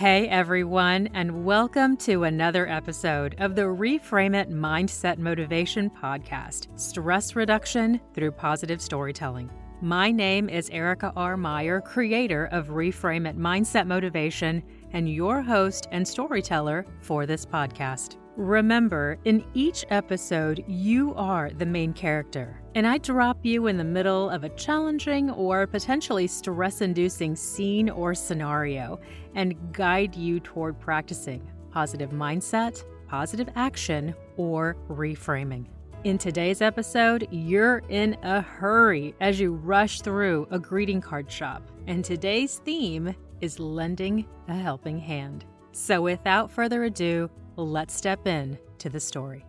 Hey everyone, and welcome to another episode of the Reframe It Mindset Motivation Podcast Stress Reduction Through Positive Storytelling. My name is Erica R. Meyer, creator of Reframe It Mindset Motivation, and your host and storyteller for this podcast. Remember, in each episode, you are the main character, and I drop you in the middle of a challenging or potentially stress inducing scene or scenario and guide you toward practicing positive mindset, positive action, or reframing. In today's episode, you're in a hurry as you rush through a greeting card shop, and today's theme is lending a helping hand. So, without further ado, let's step in to the story.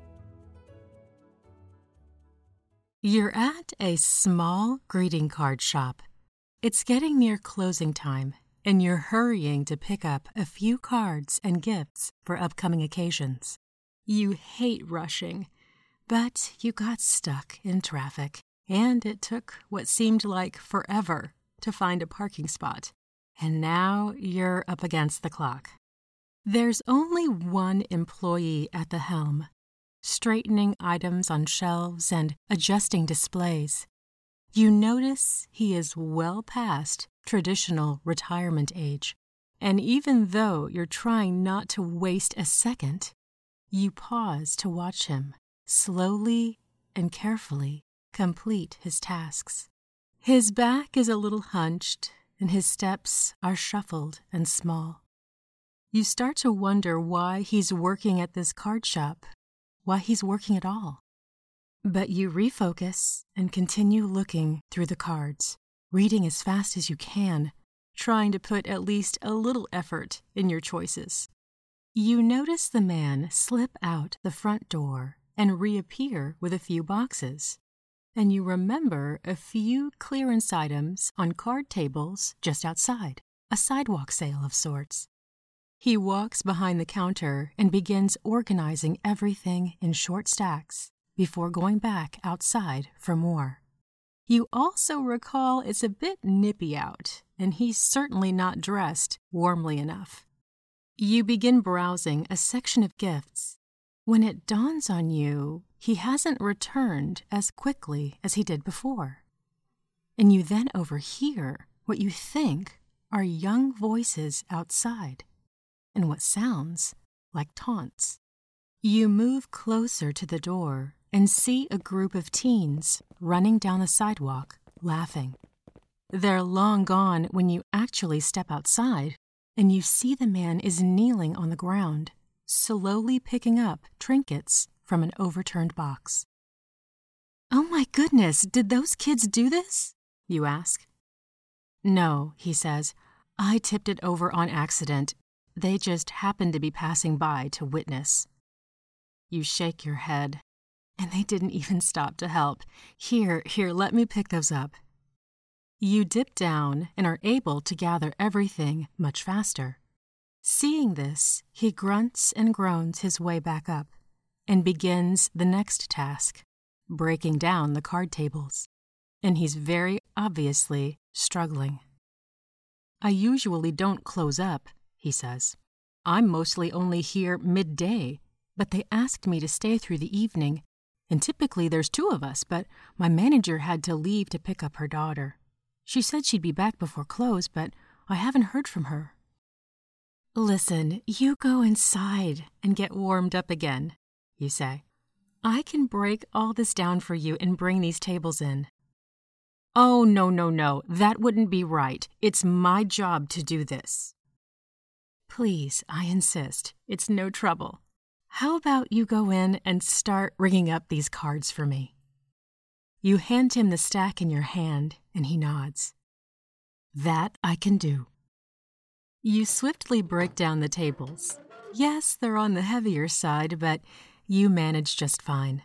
You're at a small greeting card shop. It's getting near closing time, and you're hurrying to pick up a few cards and gifts for upcoming occasions. You hate rushing, but you got stuck in traffic, and it took what seemed like forever to find a parking spot. And now you're up against the clock. There's only one employee at the helm, straightening items on shelves and adjusting displays. You notice he is well past traditional retirement age, and even though you're trying not to waste a second, you pause to watch him slowly and carefully complete his tasks. His back is a little hunched, and his steps are shuffled and small. You start to wonder why he's working at this card shop, why he's working at all. But you refocus and continue looking through the cards, reading as fast as you can, trying to put at least a little effort in your choices. You notice the man slip out the front door and reappear with a few boxes. And you remember a few clearance items on card tables just outside, a sidewalk sale of sorts. He walks behind the counter and begins organizing everything in short stacks before going back outside for more. You also recall it's a bit nippy out, and he's certainly not dressed warmly enough. You begin browsing a section of gifts when it dawns on you he hasn't returned as quickly as he did before. And you then overhear what you think are young voices outside and what sounds like taunts. You move closer to the door and see a group of teens running down the sidewalk, laughing. They're long gone when you actually step outside and you see the man is kneeling on the ground, slowly picking up trinkets from an overturned box. Oh my goodness, did those kids do this? You ask. No, he says. I tipped it over on accident they just happened to be passing by to witness. You shake your head, and they didn't even stop to help. Here, here, let me pick those up. You dip down and are able to gather everything much faster. Seeing this, he grunts and groans his way back up and begins the next task breaking down the card tables. And he's very obviously struggling. I usually don't close up he says. I'm mostly only here midday, but they asked me to stay through the evening, and typically there's two of us, but my manager had to leave to pick up her daughter. She said she'd be back before close, but I haven't heard from her. Listen, you go inside and get warmed up again, you say. I can break all this down for you and bring these tables in. Oh, no, no, no, that wouldn't be right. It's my job to do this. Please, I insist. It's no trouble. How about you go in and start ringing up these cards for me? You hand him the stack in your hand, and he nods. That I can do. You swiftly break down the tables. Yes, they're on the heavier side, but you manage just fine.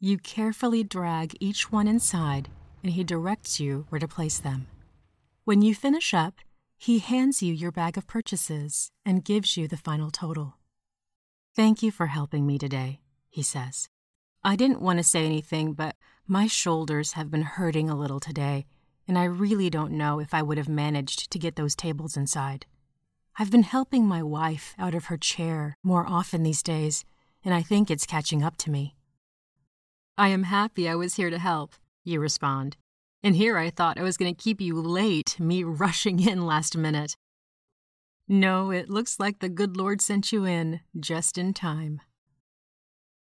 You carefully drag each one inside, and he directs you where to place them. When you finish up, he hands you your bag of purchases and gives you the final total. Thank you for helping me today, he says. I didn't want to say anything, but my shoulders have been hurting a little today, and I really don't know if I would have managed to get those tables inside. I've been helping my wife out of her chair more often these days, and I think it's catching up to me. I am happy I was here to help, you respond. And here I thought I was going to keep you late, me rushing in last minute. No, it looks like the good Lord sent you in just in time.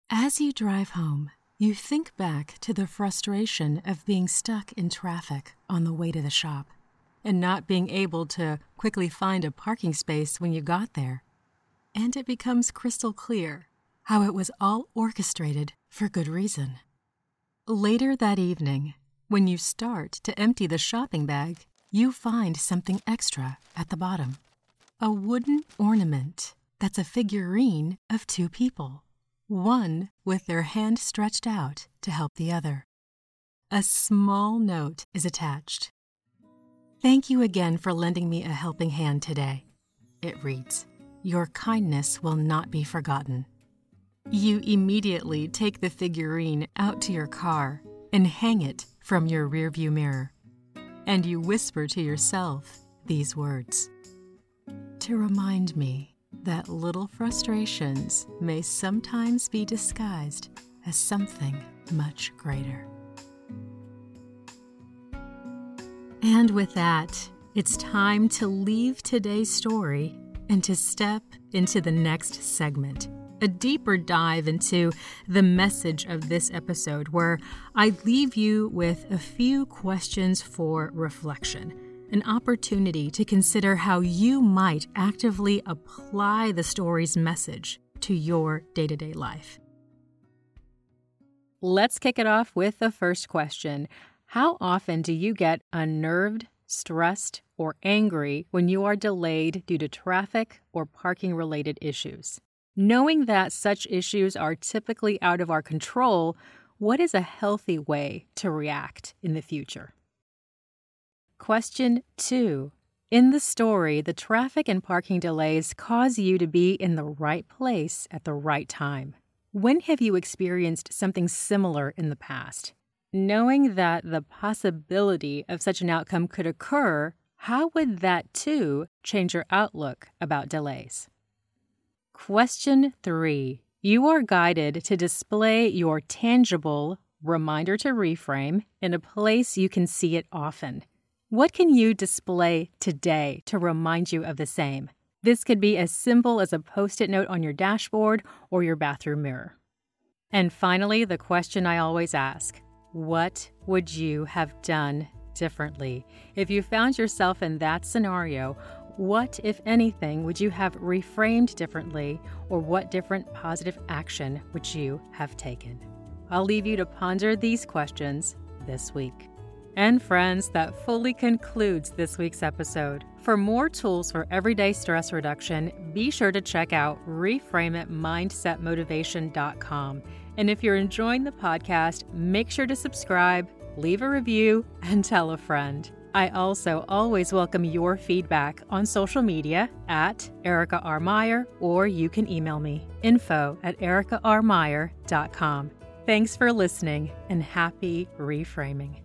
As you drive home, you think back to the frustration of being stuck in traffic on the way to the shop and not being able to quickly find a parking space when you got there. And it becomes crystal clear how it was all orchestrated for good reason. Later that evening, when you start to empty the shopping bag, you find something extra at the bottom a wooden ornament that's a figurine of two people, one with their hand stretched out to help the other. A small note is attached. Thank you again for lending me a helping hand today. It reads, Your kindness will not be forgotten. You immediately take the figurine out to your car and hang it from your rearview mirror. And you whisper to yourself these words to remind me that little frustrations may sometimes be disguised as something much greater. And with that, it's time to leave today's story and to step into the next segment a deeper dive into the message of this episode, where I leave you with a few questions for reflection, an opportunity to consider how you might actively apply the story's message to your day to day life. Let's kick it off with the first question How often do you get unnerved, stressed, or angry when you are delayed due to traffic or parking related issues? Knowing that such issues are typically out of our control, what is a healthy way to react in the future? Question 2. In the story, the traffic and parking delays cause you to be in the right place at the right time. When have you experienced something similar in the past? Knowing that the possibility of such an outcome could occur, how would that too change your outlook about delays? Question three You are guided to display your tangible reminder to reframe in a place you can see it often. What can you display today to remind you of the same? This could be as simple as a post it note on your dashboard or your bathroom mirror. And finally, the question I always ask What would you have done differently? If you found yourself in that scenario, what, if anything, would you have reframed differently, or what different positive action would you have taken? I'll leave you to ponder these questions this week. And friends, that fully concludes this week's episode. For more tools for everyday stress reduction, be sure to check out reframeitmindsetmotivation.com. And if you're enjoying the podcast, make sure to subscribe, leave a review, and tell a friend. I also always welcome your feedback on social media at Erica R. Meyer, or you can email me info at ericarmeyer.com. Thanks for listening and happy reframing.